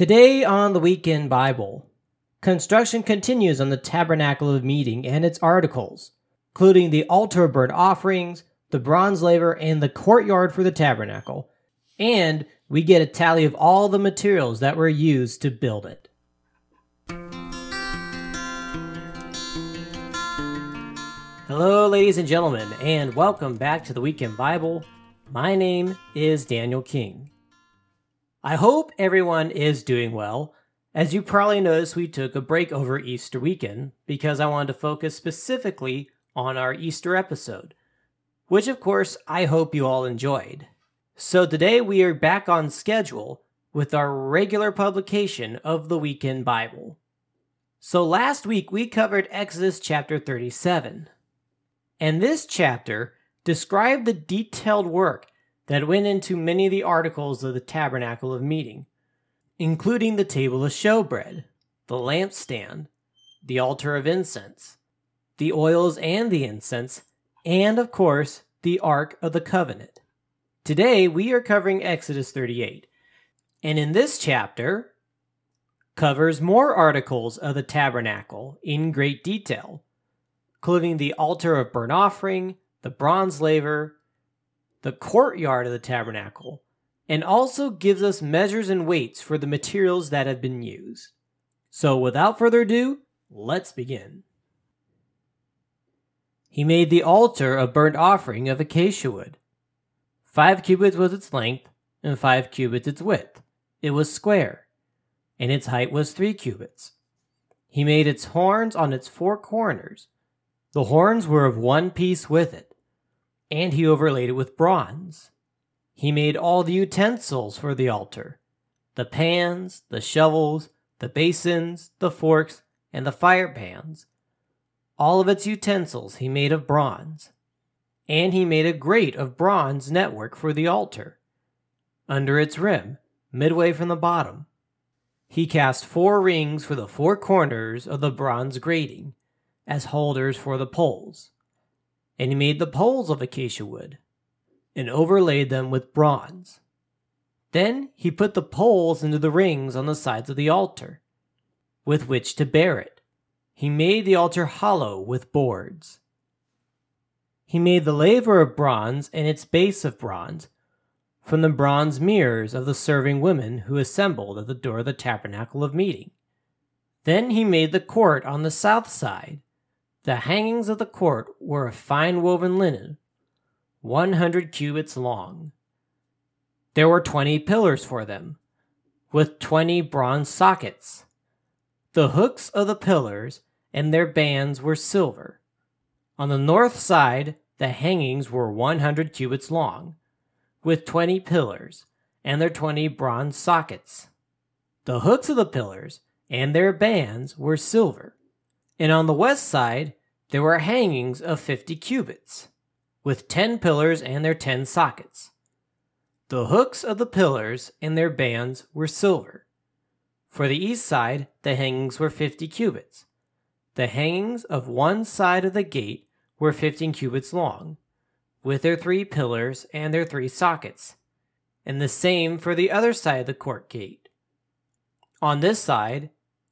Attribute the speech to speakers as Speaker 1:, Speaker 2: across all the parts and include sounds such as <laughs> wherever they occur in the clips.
Speaker 1: Today on the Weekend Bible, construction continues on the Tabernacle of Meeting and its articles, including the altar burnt offerings, the bronze laver, and the courtyard for the tabernacle. And we get a tally of all the materials that were used to build it. Hello, ladies and gentlemen, and welcome back to the Weekend Bible. My name is Daniel King. I hope everyone is doing well. As you probably noticed, we took a break over Easter weekend because I wanted to focus specifically on our Easter episode, which of course I hope you all enjoyed. So today we are back on schedule with our regular publication of the Weekend Bible. So last week we covered Exodus chapter 37. And this chapter described the detailed work that went into many of the articles of the tabernacle of meeting, including the table of showbread, the lampstand, the altar of incense, the oils and the incense, and of course, the Ark of the Covenant. Today we are covering Exodus 38, and in this chapter covers more articles of the tabernacle in great detail, including the altar of burnt offering, the bronze laver, the courtyard of the tabernacle, and also gives us measures and weights for the materials that have been used. So, without further ado, let's begin. He made the altar of burnt offering of acacia wood. Five cubits was its length, and five cubits its width. It was square, and its height was three cubits. He made its horns on its four corners. The horns were of one piece with it and he overlaid it with bronze. He made all the utensils for the altar the pans, the shovels, the basins, the forks, and the fire pans. All of its utensils he made of bronze. And he made a grate of bronze network for the altar. Under its rim, midway from the bottom, he cast four rings for the four corners of the bronze grating as holders for the poles and he made the poles of acacia wood, and overlaid them with bronze. Then he put the poles into the rings on the sides of the altar, with which to bear it. He made the altar hollow with boards. He made the laver of bronze and its base of bronze from the bronze mirrors of the serving women who assembled at the door of the tabernacle of meeting. Then he made the court on the south side the hangings of the court were of fine woven linen, 100 cubits long. There were 20 pillars for them, with 20 bronze sockets. The hooks of the pillars and their bands were silver. On the north side, the hangings were 100 cubits long, with 20 pillars and their 20 bronze sockets. The hooks of the pillars and their bands were silver and on the west side there were hangings of fifty cubits, with ten pillars and their ten sockets. The hooks of the pillars and their bands were silver. For the east side, the hangings were fifty cubits. The hangings of one side of the gate were fifteen cubits long, with their three pillars and their three sockets, and the same for the other side of the court gate. On this side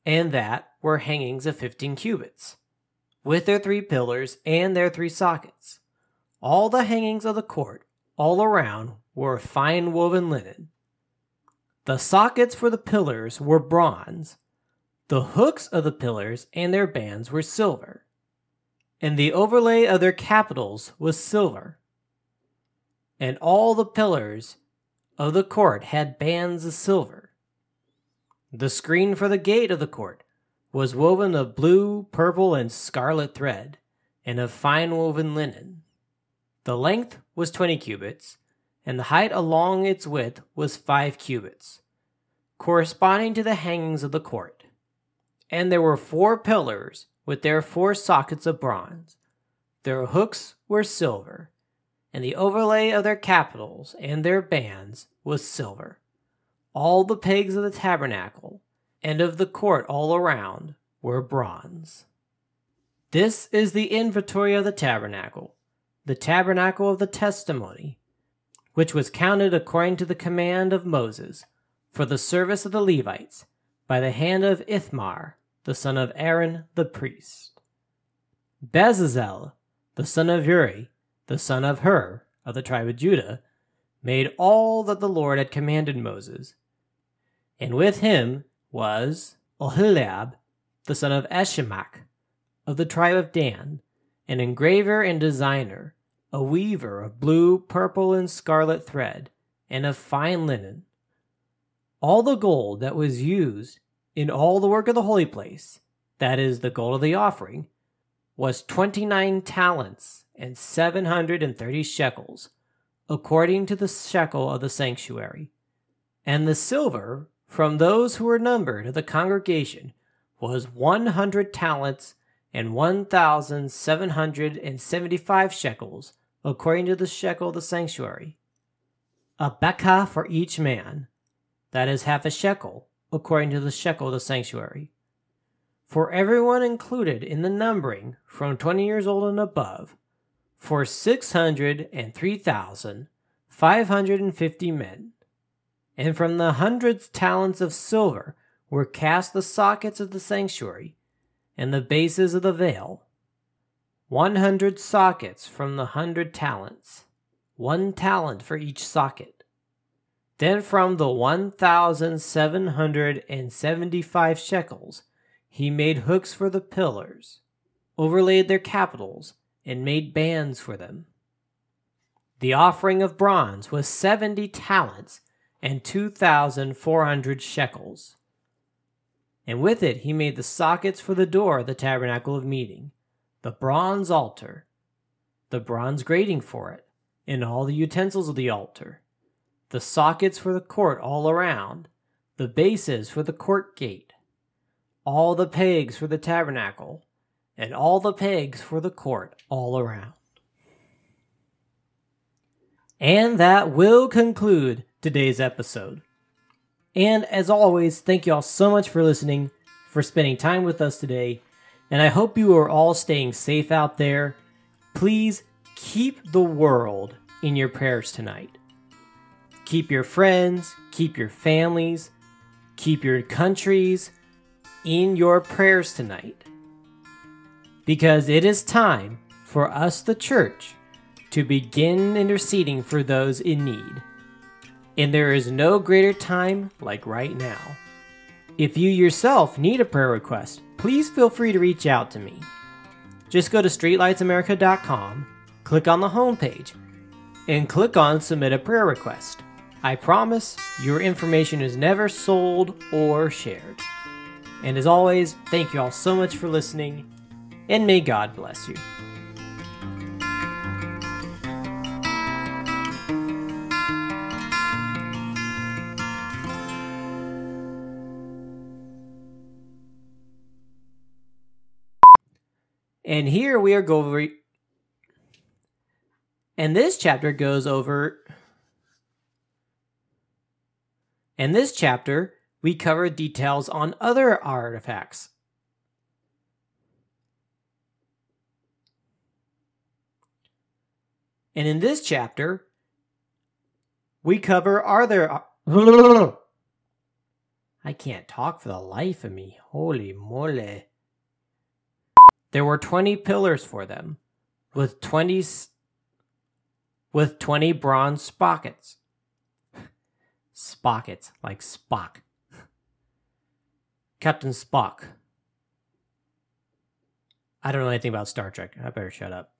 Speaker 1: and that were hangings of fifteen cubits, with their three pillars and their three sockets. All the hangings of the court, all around, were of fine woven linen. The sockets for the pillars were bronze. The hooks of the pillars and their bands were silver. And the overlay of their capitals was silver. And all the pillars of the court had bands of silver. The screen for the gate of the court was woven of blue, purple, and scarlet thread, and of fine woven linen. The length was twenty cubits, and the height along its width was five cubits, corresponding to the hangings of the court. And there were four pillars with their four sockets of bronze. Their hooks were silver, and the overlay of their capitals and their bands was silver. All the pegs of the tabernacle and of the court all around were bronze. This is the inventory of the tabernacle, the tabernacle of the testimony, which was counted according to the command of Moses for the service of the Levites by the hand of Ithamar, the son of Aaron the priest. Bezalel, the son of Uri, the son of Hur, of the tribe of Judah, made all that the Lord had commanded Moses. And with him was Oholiab, the son of Ahisamach, of the tribe of Dan, an engraver and designer, a weaver of blue, purple, and scarlet thread, and of fine linen. All the gold that was used in all the work of the holy place, that is, the gold of the offering, was twenty nine talents and seven hundred and thirty shekels, according to the shekel of the sanctuary. And the silver from those who were numbered of the congregation was one hundred talents and one thousand seven hundred and seventy five shekels, according to the shekel of the sanctuary. A bekah for each man, that is half a shekel, according to the shekel of the sanctuary. For everyone included in the numbering from twenty years old and above, for six hundred and three thousand five hundred and fifty men. And from the hundred talents of silver were cast the sockets of the sanctuary and the bases of the veil. One hundred sockets from the hundred talents, one talent for each socket. Then from the one thousand seven hundred and seventy five shekels he made hooks for the pillars, overlaid their capitals, and made bands for them. The offering of bronze was seventy talents and two thousand four hundred shekels. And with it he made the sockets for the door of the tabernacle of meeting, the bronze altar, the bronze grating for it, and all the utensils of the altar, the sockets for the court all around, the bases for the court gate, all the pegs for the tabernacle, and all the pegs for the court all around. And that will conclude today's episode. And as always, thank you all so much for listening, for spending time with us today, and I hope you are all staying safe out there. Please keep the world in your prayers tonight. Keep your friends, keep your families, keep your countries in your prayers tonight. Because it is time for us, the church, to begin interceding for those in need. And there is no greater time like right now. If you yourself need a prayer request, please feel free to reach out to me. Just go to streetlightsamerica.com, click on the homepage, and click on Submit a Prayer Request. I promise your information is never sold or shared. And as always, thank you all so much for listening, and may God bless you. And here we are going. And this chapter goes over. In this chapter, we cover details on other artifacts. And in this chapter, we cover are there. <laughs> I can't talk for the life of me. Holy moly. There were 20 pillars for them, with 20 with 20 bronze spockets. Spockets, like Spock. Captain Spock. I don't know anything about Star Trek. I better shut up.